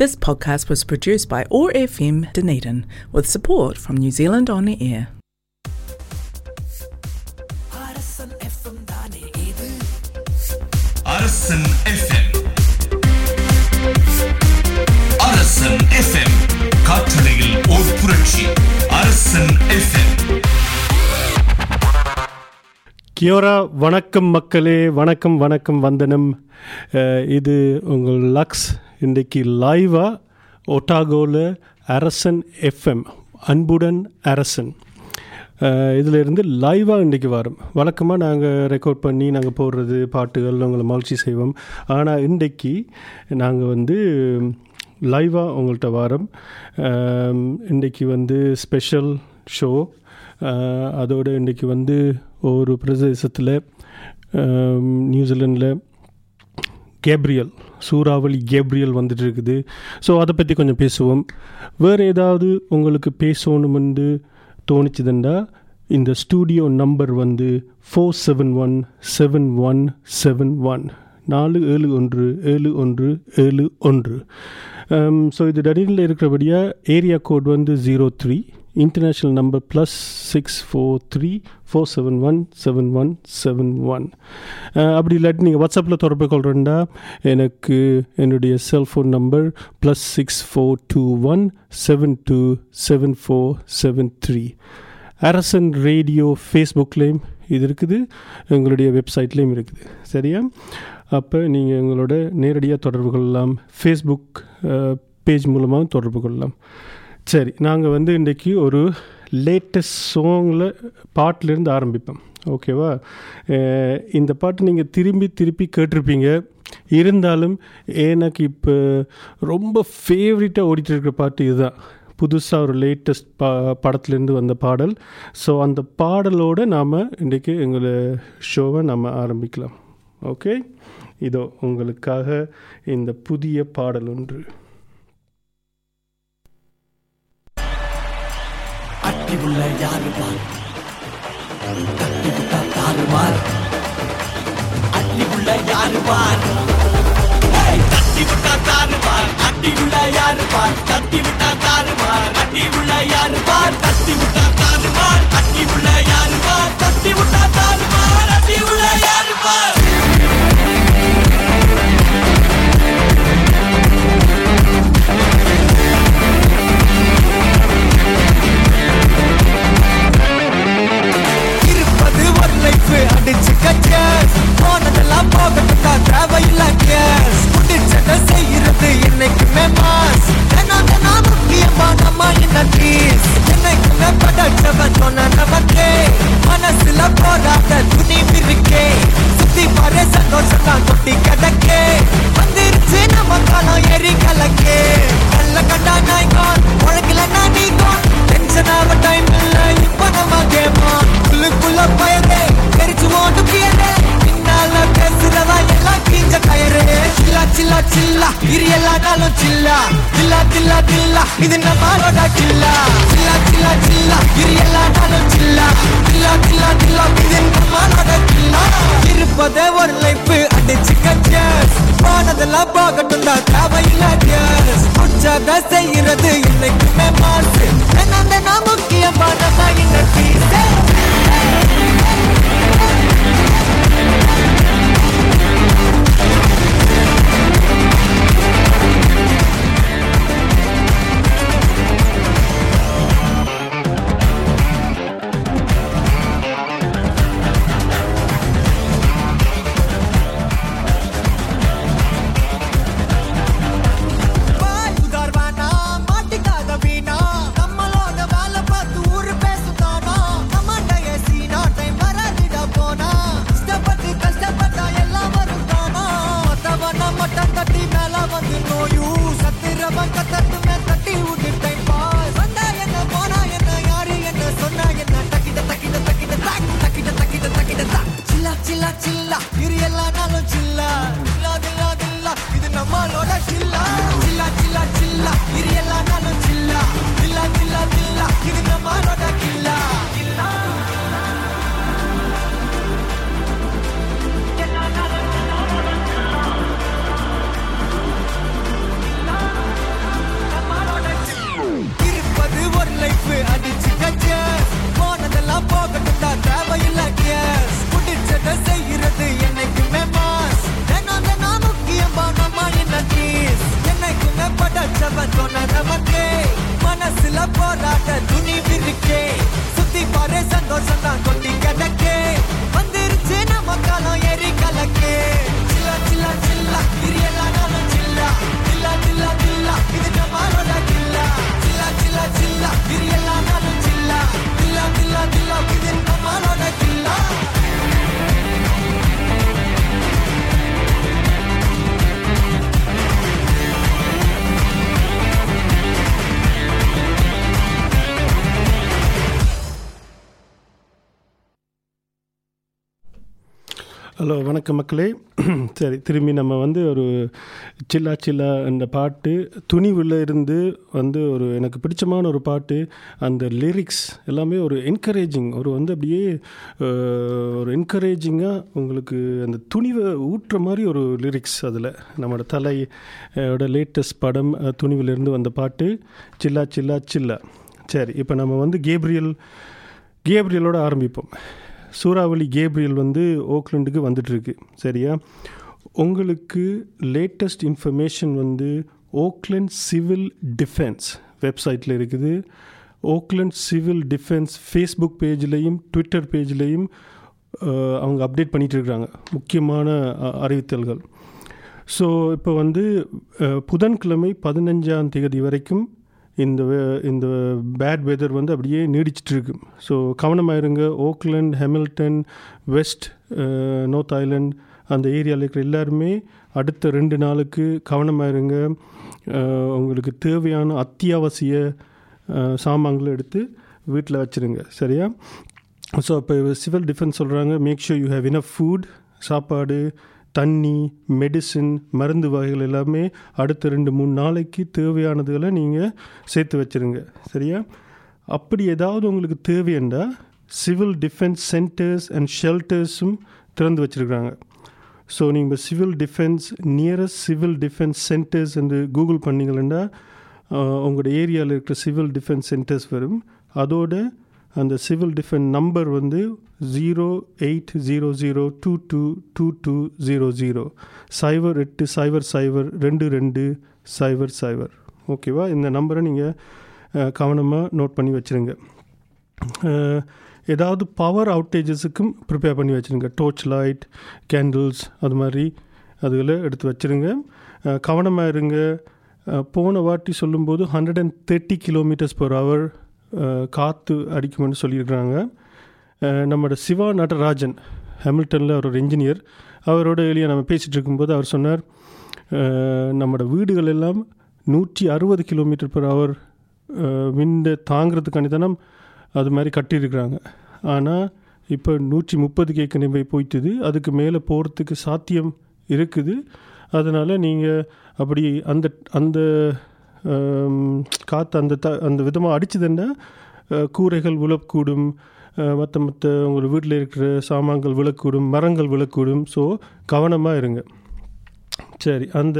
This podcast was produced by OAR FM Dunedin with support from New Zealand On Air. Arasan FM Arasan FM காற்றலையில் ஓர் புரட்சி அரசன் FM கியோரா வணக்கம் மக்களே வணக்கம் வணக்கம் வந்தனம் அஹ், இது உங்கள் லக்ஸ் இன்றைக்கு லைவாக ஒட்டாகோவில் அரசன் எஃப்எம் அன்புடன் அரசன். இதில் இருந்து லைவாக இன்றைக்கி வரும். வழக்கமாக நாங்கள் ரெக்கார்ட் பண்ணி நாங்கள் போடுறது பாட்டுகள் உங்களை மகிழ்ச்சி செய்வோம். ஆனால் இன்றைக்கு நாங்கள் வந்து லைவாக உங்கள்கிட்ட வாரம். இன்றைக்கு வந்து ஸ்பெஷல் ஷோ அதோடு இன்றைக்கி வந்து ஒரு பிரதேசத்தில் நியூசிலாண்டில் கேப்ரியல் சூறாவளி கேப்ரியல் வந்துட்டு இருக்குது ஸோ அதை பற்றி கொஞ்சம் பேசுவோம். வேறு ஏதாவது உங்களுக்கு பேசணுமென்று தோணுச்சுதுண்டா? இந்த ஸ்டூடியோ நம்பர் வந்து four seven one seven one seven one நாலு ஏழு ஒன்று ஏழு ஒன்று ஏழு ஒன்று. Um, ஸோ இது டடினில் இருக்கிறபடியாக ஏரியா கோட் வந்து zero three international number plus six four three four seven one seven one seven one அப்படி இல்லாட்டி நீங்கள் வாட்ஸ்அப்பில் தொடர்பு கொள்கிறேன்டா எனக்கு என்னுடைய cellphone number plus six four two one seven two seven four seven three Arasan radio ஃபேஸ்புக்லேயும் இது இருக்குது. எங்களுடைய வெப்சைட்லேயும் இருக்குது. சரியா? அப்போ நீங்கள் எங்களோட நேரடியாக தொடர்பு கொள்ளலாம். ஃபேஸ்புக் பேஜ் மூலமாக தொடர்பு கொள்ளலாம். சரி நாங்கள் வந்து இன்றைக்கி ஒரு லேட்டஸ்ட் சோங்கில் பாட்டிலேருந்து ஆரம்பிப்போம். ஓகேவா இந்த பாட்டு நீங்கள் திரும்பி திருப்பி கேட்டிருப்பீங்க. இருந்தாலும் எனக்கு இப்போ ரொம்ப ஃபேவரட்டாக ஓடிட்டு இருக்கிற பாட்டு இதுதான். புதுசாக ஒரு லேட்டஸ்ட் பா படத்துலேருந்து வந்த பாடல். ஸோ அந்த பாடலோடு நாம் இன்றைக்கி எங்களை ஷோவை நம்ம ஆரம்பிக்கலாம். ஓகே இதோ உங்களுக்காக இந்த புதிய பாடல் ஒன்று. அட்டி உள்ள யாரு பார் தட்டி விட்டா தாறு மார் அட்டி உள்ள யாரு பார் தட்டி விட்டா தாரு பார் அட்டி உள்ள யாரு பார் தட்டி விட்டா தாரு மார் அட்டி உள்ள யாரு பார் தட்டி விட்டா தாரு மார் அட்டி உள்ள சில்லா சில்லா இரு எல்லா நாளும் சில்லா. தில்லா தில்லா தில்லா இது நம்மளோட சில்லா சில்லா சில்லா சில்லா இரு எல்லா நாளும் சில்லா. தில்லா தில்லா தில்லா இது நம்மளோட சில்லா இருப்பதே ஒரு லைஃப் அடிச்சு கச்சஸ் போனதெல்லாம் போகட்டும் தான் தேவையில்ல கேஸ் உற்சாக செய்யறது இன்னைக்குமே மாசு. என்ன நான் முக்கியமான இந்த வணக்க மக்களே. சரி திரும்பி நம்ம வந்து ஒரு சில்லா சில்லா அந்த பாட்டு துணிவில் இருந்து வந்து ஒரு எனக்கு பிடிச்சமான ஒரு பாட்டு அந்த லிரிக்ஸ் எல்லாமே ஒரு என்கரேஜிங் ஒரு வந்து அப்படியே ஒரு என்கரேஜிங்காக உங்களுக்கு அந்த துணிவை ஊட்டுற மாதிரி ஒரு லிரிக்ஸ் அதில். நம்மளோட தலையோட லேட்டஸ்ட் படம் துணிவிலிருந்து வந்த பாட்டு சில்லா சில்லா சில்லா. சரி இப்போ நம்ம வந்து கேப்ரியல் கேப்ரியலோட ஆரம்பிப்போம். சூறாவளி கேப்ரியல் வந்து ஓக்லண்டுக்கு வந்துட்டுருக்கு சரியா? உங்களுக்கு லேட்டஸ்ட் இன்ஃபர்மேஷன் வந்து ஓக்லண்ட் சிவில் டிஃபென்ஸ் வெப்சைட்டில் இருக்குது. ஓக்லண்ட் சிவில் டிஃபென்ஸ் ஃபேஸ்புக் பேஜ்லேயும் ட்விட்டர் பேஜ்லேயும் அவங்க அப்டேட் பண்ணிகிட்டு இருக்கிறாங்க முக்கியமான அறிவித்தல்கள். ஸோ இப்போ வந்து புதன்கிழமை பதினஞ்சாம் தேதி வரைக்கும் இந்த இந்த பேட் வெதர் வந்து அப்படியே நீடிச்சிட்ருக்கு ஸோ கவனமாக இருங்க Auckland Hamilton west north uh, island அந்த ஏரியாவில் இருக்கிற எல்லாருமே அடுத்த ரெண்டு நாளுக்கு கவனமாக இருங்க uh, உங்களுக்கு தேவையான அத்தியாவசிய uh, சாமான்களை எடுத்து வீட்டில் வச்சுருங்க. சரியா? ஸோ இப்போ சிவில் டிஃபென்ஸ் சொல்கிறாங்க make sure you have enough food சாப்பாடு தண்ணி மெடிசின் மருந்து வகைகள் எல்லாமே அடுத்த ரெண்டு மூணு நாளைக்கு தேவையானதுகளை நீங்கள் சேர்த்து வச்சுருங்க. சரியா? அப்படி ஏதாவது உங்களுக்கு தேவையண்டா சிவில் டிஃபென்ஸ் சென்டர்ஸ் அண்ட் ஷெல்டர்ஸும் திறந்து வச்சுருக்குறாங்க. ஸோ நீங்கள் civil defence nearest civil defence centres என்று கூகுள் பண்ணிங்களா உங்களோட ஏரியாவில் இருக்கிற சிவில் டிஃபென்ஸ் சென்டர்ஸ் வரும். அதோட அந்த சிவில் டிஃபென்ஸ் நம்பர் வந்து zero eight zero zero two two two two zero zero சைபர் எட்டு சைபர் சைபர் ரெண்டு ரெண்டு சைபர் சைபர் ஓகேவா இந்த நம்பரை நீங்கள் கவனமாக நோட் பண்ணி வச்சுருங்க. ஏதாவது பவர் அவுட்டேஜஸுக்கும் ப்ரிப்பேர் பண்ணி வச்சுருங்க. டோர்ச் லைட் கேண்டில்ஸ் அது மாதிரி அதுகளை எடுத்து வச்சுருங்க. கவனமாக இருங்க. போன வாட்டி சொல்லும்போது hundred and thirty kilometres per hour காற்று அடிக்கும்னு சொல்லியிருக்கிறாங்க. நம்மளோட சிவா நடராஜன் ஹேமில்டனில் அவர் ஒரு இன்ஜினியர் அவரோட வெளியே நம்ம பேசிகிட்டு இருக்கும்போது அவர் சொன்னார் நம்மளோட வீடுகள் எல்லாம் நூற்றி அறுபது கிலோமீட்டர் பர் ஹவர் விண்டை தாங்கிறதுக்காண்டி தானே அது மாதிரி கட்டியிருக்கிறாங்க. ஆனால் இப்போ நூற்றி முப்பது கேக்கு போய் போய்ட்டுது அதுக்கு மேலே போகிறதுக்கு சாத்தியம் இருக்குது. அதனால் நீங்கள் அப்படி அந்த அந்த காற்று அந்த த அந்த விதமாக அடிச்சதுன்னா கூரைகள் விழக்கூடும் மற்ற மற்ற உங்கள் வீட்டில் இருக்கிற சாமான்கள் விழக்கூடும் மரங்கள் விழக்கூடும். ஸோ கவனமாக இருங்க. சரி அந்த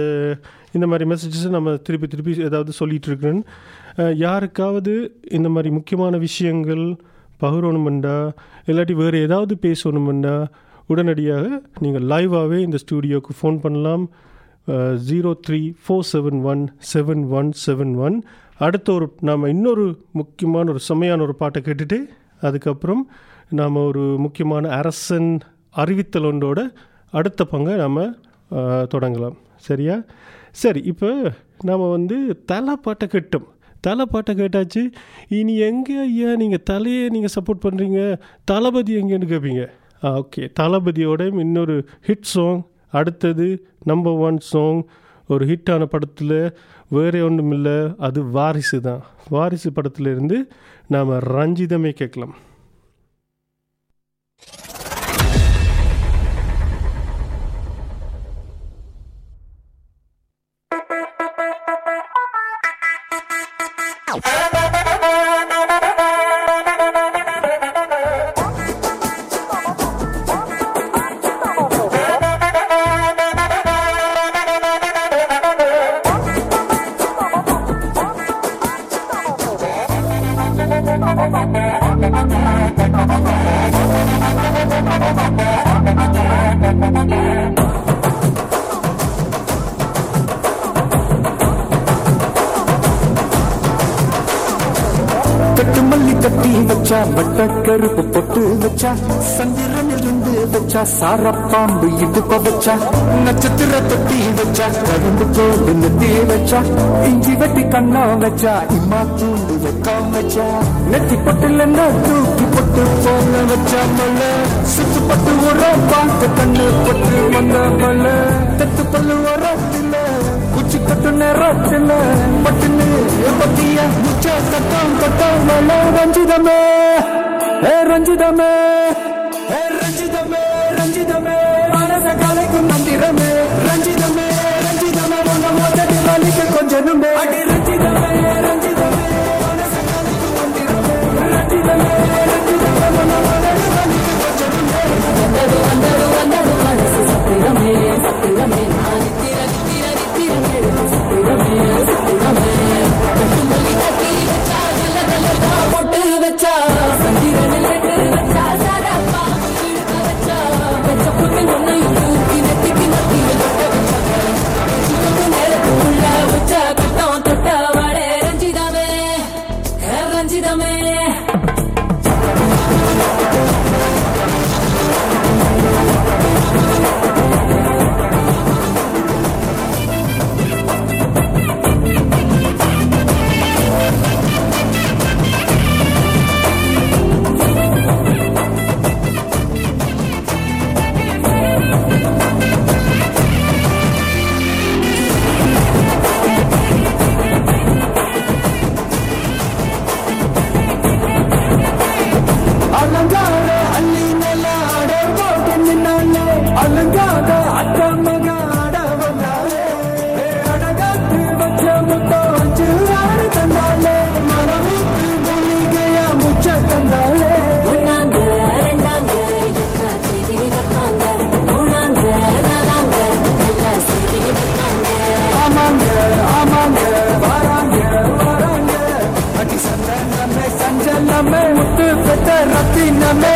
இந்த மாதிரி மெசேஜஸை நம்ம திருப்பி திருப்பி ஏதாவது சொல்லிகிட்டு இருக்கிறேன். யாருக்காவது இந்த மாதிரி முக்கியமான விஷயங்கள் பகிரணுமெண்டா இல்லாட்டி வேறு ஏதாவது பேசணுமெண்டா உடனடியாக நீங்கள் லைவாகவே இந்த ஸ்டூடியோவுக்கு ஃபோன் பண்ணலாம். Zero three four seven one seven one seven one அடுத்த ஒரு நாம் இன்னொரு முக்கியமான ஒரு செம்மையான ஒரு பாட்டை கேட்டுட்டு அதுக்கப்புறம் நாம் ஒரு முக்கியமான அரசன் அறிவித்தல் ஒன்றோட அடுத்த பங்கை நாம் தொடங்கலாம். சரியா? சரி இப்போ நாம் வந்து தலை பாட்டை கேட்டோம். தலை பாட்டை கேட்டாச்சு. இனி எங்கே ஐயா நீங்கள் தலையே நீங்கள் சப்போர்ட் பண்ணுறீங்க தளபதி எங்கேன்னு கேட்பீங்க ஆ ஓகே. தளபதியோட இன்னொரு ஹிட் சாங் அடுத்தது நம்பர் ஒன் சாங் ஒரு ஹிட்டான படத்தில் வேறு ஒன்றும் இல்லை அது வாரிசு தான் வாரிசு படத்துலேருந்து நாம் ரஞ்சிதமே கேட்கலாம். சாரப்பாம்பு இடுப்ப வச்சா நட்சத்திர தொட்டி வச்சா கரும்பு தோடு நெத்தி வச்சா இஞ்சி வெட்டி கண்ணா வச்சா இம்மா தூண்டு வெக்கம் வச்சா நெத்தி பொட்டுல தூக்கி பொட்டு போல வச்சா மல்ல. சுத்து பட்டு ஒரு பார்த்து கண்ணு பொட்டு வந்த மல்ல. தத்து பல்லு வரத்தில்ல குச்சி கட்டு நேரத்தில் பட்டுன்னு பத்திய முச்ச கட்டம் கட்டம் மல்ல. ரஞ்சிதமே ஏ ரஞ்சிதமே ரஞ்சிதமே. remember முச்ச தந்தாலே. ஒன்னாங்க ரெண்டாங்க எக்கா செய்தி வைப்பாங்க. மூணாங்க நாலாங்க எல்லா செய்தி வைப்பாங்க. ஆமாங்க ஆமாங்க வராங்க வராங்க. அடி சந்தனமே சஞ்சலமே முத்து பெத்த ரத்தினமே.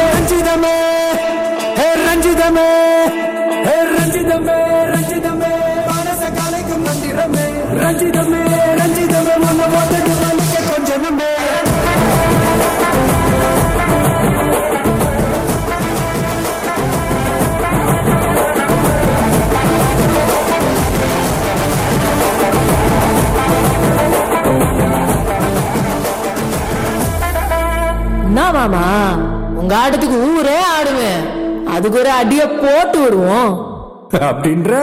மாமா. உங்க ஆட்டத்துக்கு ஊரே ஆடுவேன் அதுக்கு ஒரு அடிய போட்டு விடுவோம். அப்படின்ற?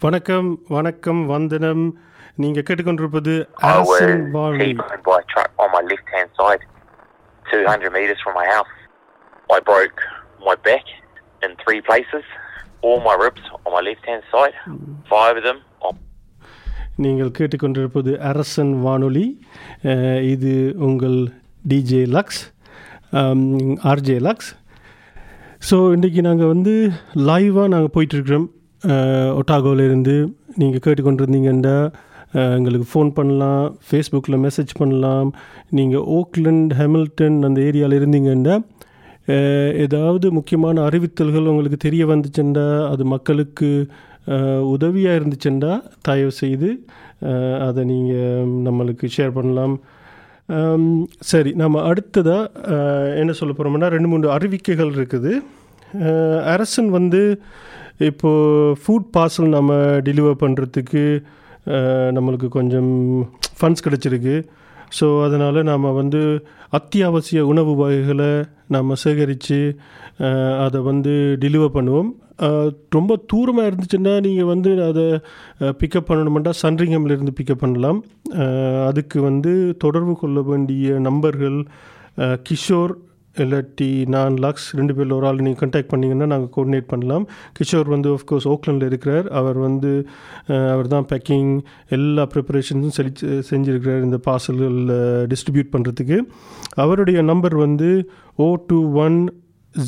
வணக்கம் வணக்கம் வந்தனம் நீங்கள் கேட்டுக்கொண்டிருப்பது வாழ்வி T-boned by truck on my left-hand side, 200 metres from my house. I broke my back in three places, all my ribs on my left-hand side, five of them on நீங்கள் கேட்டுக்கொண்டிருப்பது அரசன் வானொலி இது உங்கள் DJ Lux RJ Lux so இன்றைக்கி நாங்கள் வந்து லைவாக நாங்கள் போயிட்டுருக்குறோம் ஒட்டாகோவிலேருந்து நீங்கள் கேட்டுக்கொண்டிருந்தீங்கன்னா எங்களுக்கு ஃபோன் பண்ணலாம் ஃபேஸ்புக்கில் மெசேஜ் பண்ணலாம். நீங்கள் ஓக்லண்ட் ஹெமில்டன் அந்த ஏரியாவில் இருந்தீங்கன்னா ஏதாவது முக்கியமான அறிவித்தல்கள் உங்களுக்கு தெரிய வந்துச்சுண்டா அது மக்களுக்கு உதவியாக இருந்துச்சுண்டா தயவு செய்து அதை நீங்கள் நம்மளுக்கு ஷேர் பண்ணலாம். சரி நம்ம அடுத்ததாக என்ன சொல்ல போகிறோம்னா ரெண்டு மூணு அறிவிக்கைகள் இருக்குது. அரசன் வந்து இப்போது ஃபுட் பார்சல் நம்ம டெலிவர் பண்ணுறதுக்கு நம்மளுக்கு கொஞ்சம் ஃபண்ட்ஸ் கிடச்சிருக்கு. ஸோ அதனால் நாம் வந்து அத்தியாவசிய உணவு வகைகளை நம்ம சேகரித்து அதை வந்து டெலிவர் பண்ணுவோம். ரொம்ப தூரமாக இருந்துச்சுன்னா நீங்கள் வந்து அதை பிக்கப் பண்ணணுமெண்டா சன்ரிங்கம்லேருந்து பிக்கப் பண்ணலாம். அதுக்கு வந்து தொடர்பு கொள்ள வேண்டிய நம்பர்கள் கிஷோர் இல்லாட்டி நான் லக்ஸ் ரெண்டு பேரில் ஒரு ஆள் நீங்கள் கண்டாக்ட் பண்ணிங்கன்னா நாங்கள் கோஆர்டினேட் பண்ணலாம். கிஷோர் வந்து ஆஃப்கோர்ஸ் ஓக்லண்டில் இருக்கிறார். அவர் வந்து அவர் தான் பேக்கிங் எல்லா ப்ரிப்பரேஷன்ஸும் செலி செஞ்சுருக்கிறார் இந்த பார்சல்கள் டிஸ்ட்ரிபியூட் பண்ணுறதுக்கு அவருடைய நம்பர் வந்து o two one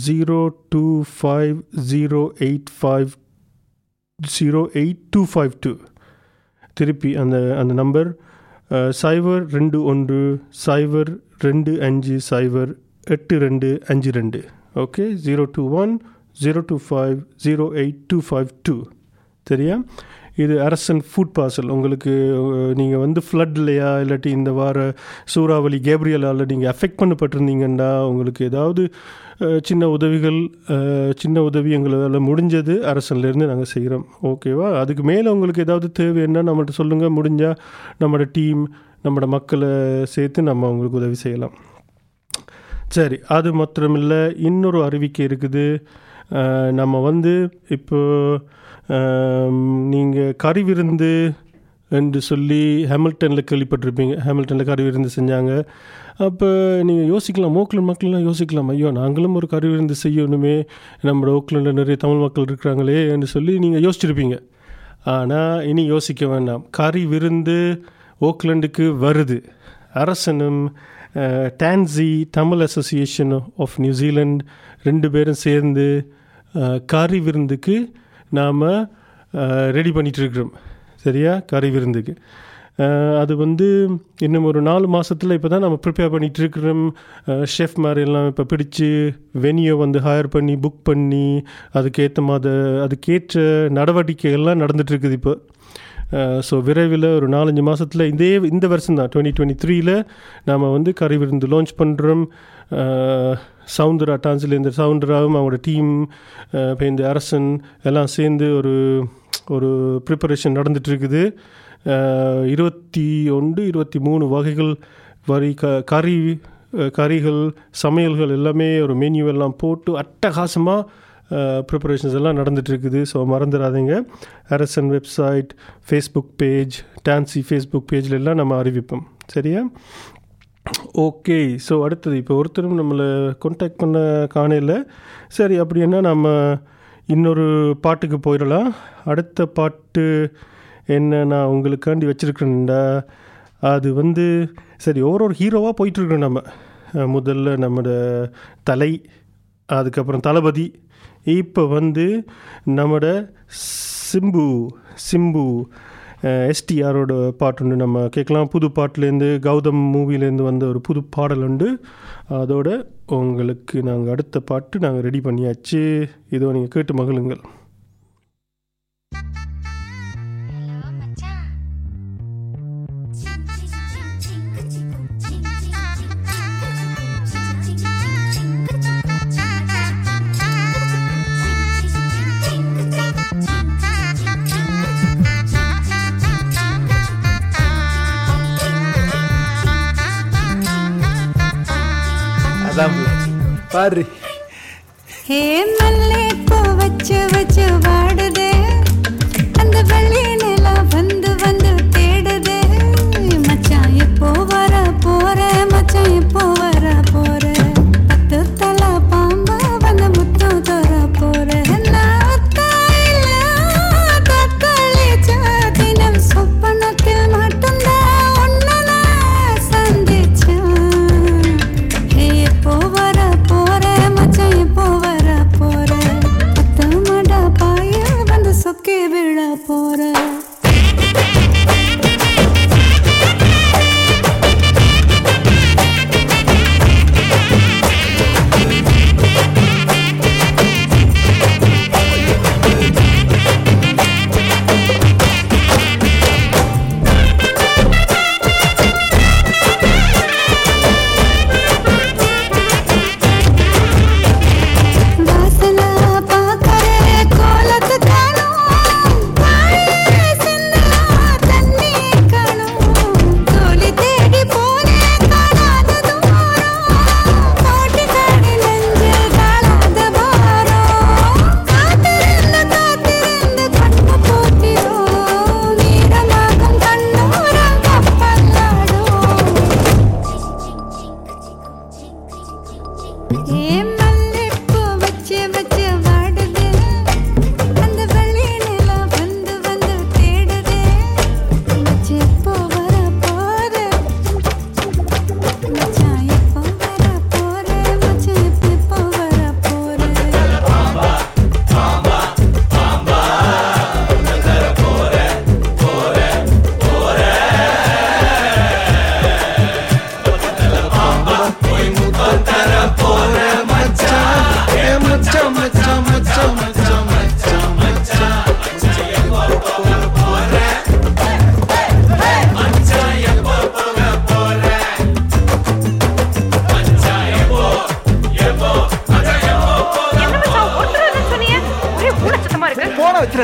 zero two five zero eight five zero eight two five two திருப்பி அந்த அந்த நம்பர் சைபர் ரெண்டு ஒன்று சைபர் ரெண்டு அஞ்சு சைபர் எட்டு ரெண்டு அஞ்சு ரெண்டு. Okay zero two one zero two five zero eight two five two சரியா? இது அரசன் ஃபுட் பார்சல் உங்களுக்கு நீங்கள் வந்து ஃப்ளட்லையா இல்லாட்டி இந்த வார சூறாவளி கேப்ரியலால் நீங்கள் அஃபெக்ட் பண்ணப்பட்டிருந்தீங்கன்னா உங்களுக்கு ஏதாவது சின்ன உதவிகள் சின்ன உதவி எங்களால் முடிஞ்சது அரசன்லேருந்து நாங்கள் செய்கிறோம் ஓகேவா அதுக்கு மேலே உங்களுக்கு ஏதாவது தேவைன்னா நம்மள்ட்ட சொல்லுங்கள் முடிஞ்சால் நம்மளோட டீம் நம்மளோட மக்களை சேர்த்து நம்ம உங்களுக்கு உதவி செய்யலாம். சரி அது மாத்திரமில்லை. இன்னொரு அறிவிக்கை இருக்குது. நம்ம வந்து இப்போ நீங்கள் கறி விருந்து என்று சொல்லி ஹேமில்டனில் கேள்விப்பட்டிருப்பீங்க. ஹேமில்டனில் கறி விருந்து செஞ்சாங்க. அப்போ நீங்கள் யோசிக்கலாம் ஓக்லண்ட் மக்கள்லாம் யோசிக்கலாம். ஐயோ நாங்களும் ஒரு கறி விருந்து செய்யணுமே. நம்மளோட ஓக்லண்டில் நிறைய தமிழ் மக்கள் இருக்கிறாங்களே என்று சொல்லி நீங்கள் யோசிச்சிருப்பீங்க. ஆனால் இனி யோசிக்க வேண்டாம். கறி விருந்து ஓக்லண்டுக்கு வருது. அரசனும் Tanzi Tamil association of New Zealand ரெண்டு பேரும் சேர்ந்து கறி விருந்துக்கு நாம் ரெடி பண்ணிகிட்ருக்குறோம் சரியா? கறி விருந்துக்கு. அது வந்து இன்னும் ஒரு நாலு மாதத்தில் இப்போ தான் நம்ம ப்ரிப்பேர் பண்ணிகிட்டு இருக்கிறோம் ஷெஃப் மாதிரி எல்லாம் இப்போ பிடிச்சி வெனியை வந்து ஹையர் பண்ணி புக் பண்ணி அதுக்கேற்ற மாதிரி அதுக்கேற்ற நடவடிக்கைகள்லாம் எல்லாம் நடந்துகிட்ருக்குது இப்போ. ஸோ விரைவில் ஒரு நாலஞ்சு மாதத்தில் இதே இந்த வருஷம் தான் டுவெண்ட்டி டுவெண்ட்டி த்ரீயில் நாம் வந்து கறி விருந்து லான்ச் பண்ணுறோம் சவுந்தரா டான்ஸ்லேருந்து சவுந்தராவும் அவங்களோட டீம் இப்போ இந்த அரசன் எல்லாம் சேர்ந்து ஒரு ஒரு ப்ரிப்பரேஷன் நடந்துகிட்ருக்குது இருபத்தி ஒன்று இருபத்தி மூணு வகைகள் வரி க கறி கறிகள் சமையல்கள் எல்லாமே ஒரு மெனு எல்லாம் போட்டு அட்டகாசமாக ப்ரிப்பரேஷன்ஸ் எல்லாம் நடந்துகிட்ருக்குது ஸோ மறந்துடாதீங்க Arasan website Facebook page Tanzi Facebook பேஜில் எல்லாம் நம்ம அறிவிப்போம். சரியா? ஓகே ஸோ அடுத்தது இப்போ ஒருத்தரும் நம்மளை கான்டாக்ட் பண்ண காணையில் சரி அப்படின்னா நம்ம இன்னொரு பாட்டுக்கு போயிடலாம். அடுத்த பாட்டு என்ன நான் உங்களுக்காண்டி வச்சுருக்கேன்டா அது வந்து சரி ஒரு ஒரு ஹீரோவாக போயிட்டுருக்கோம் நம்ம. முதல்ல நம்மளோட தலை அதுக்கப்புறம் தளபதி இப்போ வந்து நம்மட சிம்பு சிம்பு எஸ்டிஆரோட பாட்டு ஒன்று நம்ம கேட்கலாம். புது பாட்டுலேருந்து கௌதம் மூவிலேருந்து வந்த ஒரு புது பாடல் உண்டு. அதோட உங்களுக்கு நாங்கள் அடுத்த பாட்டு நாங்கள் ரெடி பண்ணியாச்சு. இதோ நீங்கள் கேட்டு மகிழுங்கள். பாரு. ஏ மல்லே பூ வச்சு வச்சு வா.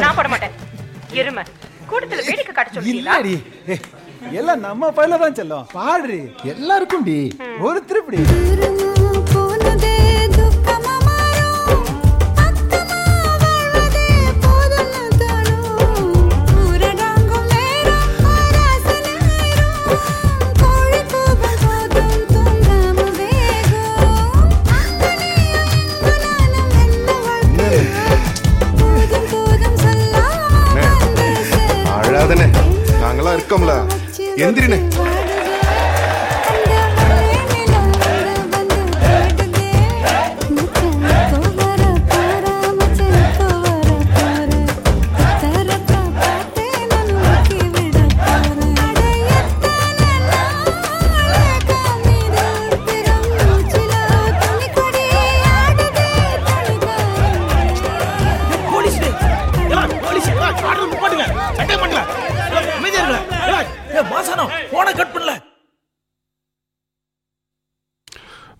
நான் போட மாட்டேன் எருமை. கூட்டத்துல வேடிக்கை காட்ட சொல்றீங்களா இல்லடி. எல்லாம் நம்ம பையில தான் செல்லும். பாடுறி எல்லாருக்கும் டி ஒரு திருப்படி. எந்திரினே.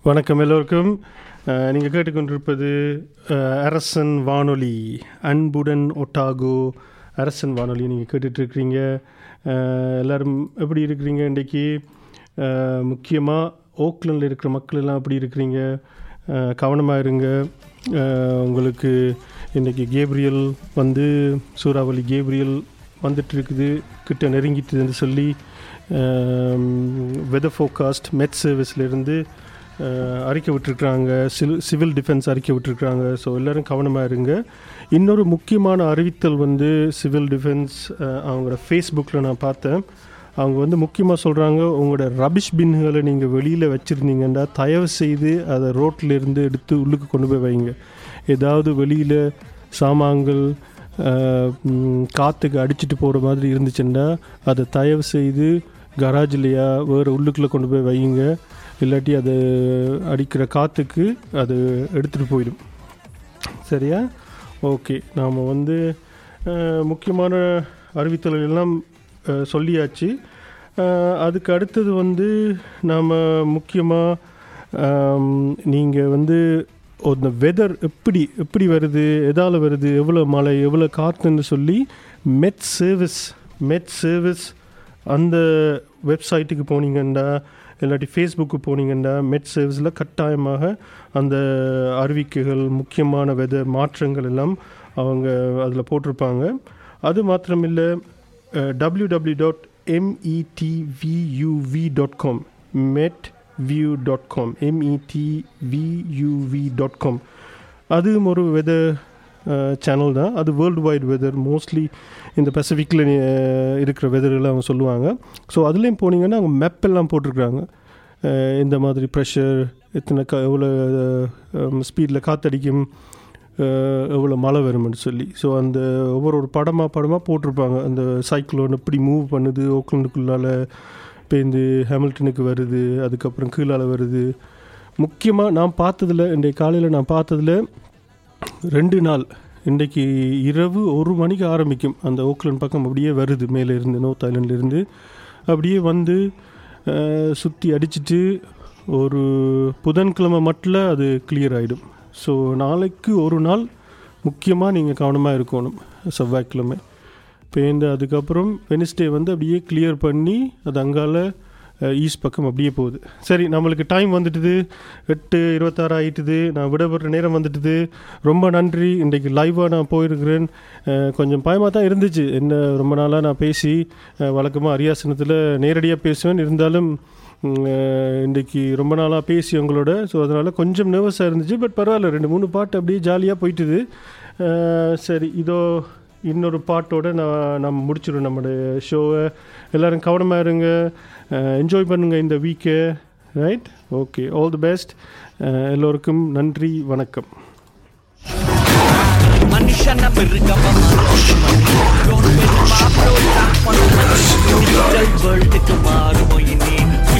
வணக்கம் எல்லோருக்கும். நீங்கள் கேட்டுக்கொண்டிருப்பது அரசன் வானொலி அன்புடன் ஒட்டாகோ அரசன் வானொலி நீங்கள் கேட்டுட்ருக்கிறீங்க. எல்லோரும் எப்படி இருக்கிறீங்க இன்றைக்கி? முக்கியமாக ஓக்லண்டில் இருக்கிற மக்கள் எல்லாம் எப்படி இருக்கிறீங்க? கவனமாக இருங்க. உங்களுக்கு இன்றைக்கி கேப்ரியல் வந்து சூறாவளி கேப்ரியல் வந்துட்டுருக்குது கிட்ட நெருங்கிட்டுன்னு சொல்லி வெதர் ஃபோக்காஸ்ட் மெட் சர்வீஸ்லேருந்து அறிக்கை விட்டுருக்குறாங்க. சிவில் சிவில் டிஃபென்ஸ் அறிக்கை விட்டுருக்குறாங்க. ஸோ எல்லோரும் கவனமாக இருங்க. இன்னொரு முக்கியமான அறிவித்தல் வந்து சிவில் டிஃபென்ஸ் அவங்களோட ஃபேஸ்புக்கில் நான் பார்த்தேன். அவங்க வந்து முக்கியமாக சொல்கிறாங்க உங்களோட ரபிஷ் பின்களை நீங்கள் வெளியில் வச்சுருந்தீங்கன்னா தயவு செய்து அதை ரோட்டில் இருந்து எடுத்து உள்ளுக்கு கொண்டு போய் வைங்க. ஏதாவது வெளியில் சாமான்கள் காற்றுக்கு அடிச்சிட்டு போகிற மாதிரி இருந்துச்சுன்னா அதை தயவு செய்து கராஜ்லையா வேறு உள்ளுக்குள்ளே கொண்டு போய் வையுங்க இல்லாட்டி அது அடிக்கிற காற்றுக்கு அது எடுத்துகிட்டு போயிடும். சரியா? ஓகே. நாம் வந்து முக்கியமான அறிவித்தல்கள் எல்லாம் சொல்லியாச்சு. அதுக்கு அடுத்தது வந்து நாம் முக்கியமாக நீங்கள் வந்து அந்த வெதர் எப்படி எப்படி வருது எதால் வருது எவ்வளோ மழை எவ்வளோ காற்றுன்னு சொல்லி மெட் சர்வீஸ் மெட் சர்வீஸ் அந்த வெப்சைட்டுக்கு போனீங்கன்னா இல்லாட்டி ஃபேஸ்புக்கு போனீங்கன்னா மெட் சர்வீஸில் கட்டாயமாக அந்த அறிவிக்கைகள் முக்கியமான வெத மாற்றங்கள் எல்லாம் அவங்க அதில் போட்டிருப்பாங்க. அது மாத்திரமில்லை W W dot METVUV dot com met view dot com METVUV dot com அதுவும் ஒரு வெதர் Uh, சேனல் தான். அது வேர்ல்டு வைட் வெதர் மோஸ்ட்லி இந்த பசிபிக்கில் இருக்கிற வெதர்களை அவங்க சொல்லுவாங்க. ஸோ அதுலேயும் போனீங்கன்னா அவங்க மேப் எல்லாம் போட்டிருக்கிறாங்க. Uh, இந்த மாதிரி ப்ரெஷர் எத்தனை க எவ்வளோ ஸ்பீடில் uh, um, காற்றடிக்கும் எவ்வளோ மழை வரும்னு சொல்லி. ஸோ அந்த ஒவ்வொரு ஒரு படமாக படமாக போட்டிருப்பாங்க. அந்த சைக்கிளோன் எப்படி மூவ் பண்ணுது ஓக்லண்டுக்குள்ளால் பேருந்து ஹேமில்டனுக்கு வருது அதுக்கப்புறம் கீழால் வருது. முக்கியமாக நான் பார்த்ததில் இன்றைய காலையில் நான் பார்த்ததில் ரெண்டு நாள். இன்றைக்கு இரவு ஒரு மணிக்கு ஆரம்பிக்கும். அந்த ஓக்லண்ட் பக்கம் அப்படியே வருது. மேலே இருந்து நோர்த் ஐலண்ட்லேருந்து அப்படியே வந்து சுற்றி அடிச்சுட்டு ஒரு புதன்கிழமை மட்டும் அது கிளியர் ஆகிடும் ஸோ நாளைக்கு ஒரு நாள் முக்கியமாக நீங்கள் கவனமாக இருக்கணும். செவ்வாய்க்கிழமை. பேர்ந்து அதுக்கப்புறம் வெனிஸ்டே வந்து அப்படியே கிளியர் பண்ணி அது அங்கால ஈஸ்ட் பக்கம் அப்படியே போகுது. சரி நம்மளுக்கு டைம் வந்துட்டுது. எட்டு இருபத்தாறு ஆகிட்டுது நான் விடப்படுற நேரம் வந்துட்டுது. ரொம்ப நன்றி. இன்றைக்கு லைவாக நான் போயிருக்கிறேன். கொஞ்சம் பயமாக தான் இருந்துச்சு. என்ன ரொம்ப நாளாக நான் பேசி வழக்கமாக அரியாசனத்தில் நேரடியாக பேசுவேன். இருந்தாலும் இன்றைக்கி ரொம்ப நாளாக பேசி உங்களோட ஸோ அதனால் கொஞ்சம் நர்வஸாக இருந்துச்சு. பட் பரவாயில்ல ரெண்டு மூணு பாட்டு அப்படியே ஜாலியாக போயிட்டுது. சரி இதோ இன்னொரு பாட்டோடு நான் நம்ம முடிச்சிடும் நம்மளுடைய ஷோவை எல்லோரும் கவனமாக இருங்க. என்ஜாய் பண்ணுங்கள் இந்த வீக்கை right okay all the best எல்லோருக்கும் நன்றி வணக்கம். மனுஷன மிருகமா வேர்ல்டுக்கு மாறுமோ.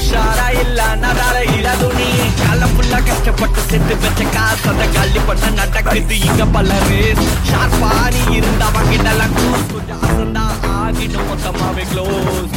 உஷாரா இல்ல நடால இளதுணி காலம் ஃபுல்லா கஷ்டப்பட்டு செத்து வச்ச காசத கள்ளி பண்ண நடக்குது. இங்க பல ரேஸ் ஷார்ப்பா நீ இருந்தவங்க கிட்டலாம் க்ளோஸ் கொஞ்சம் ஆசந்தா ஆகிடும் மொத்தமாவே close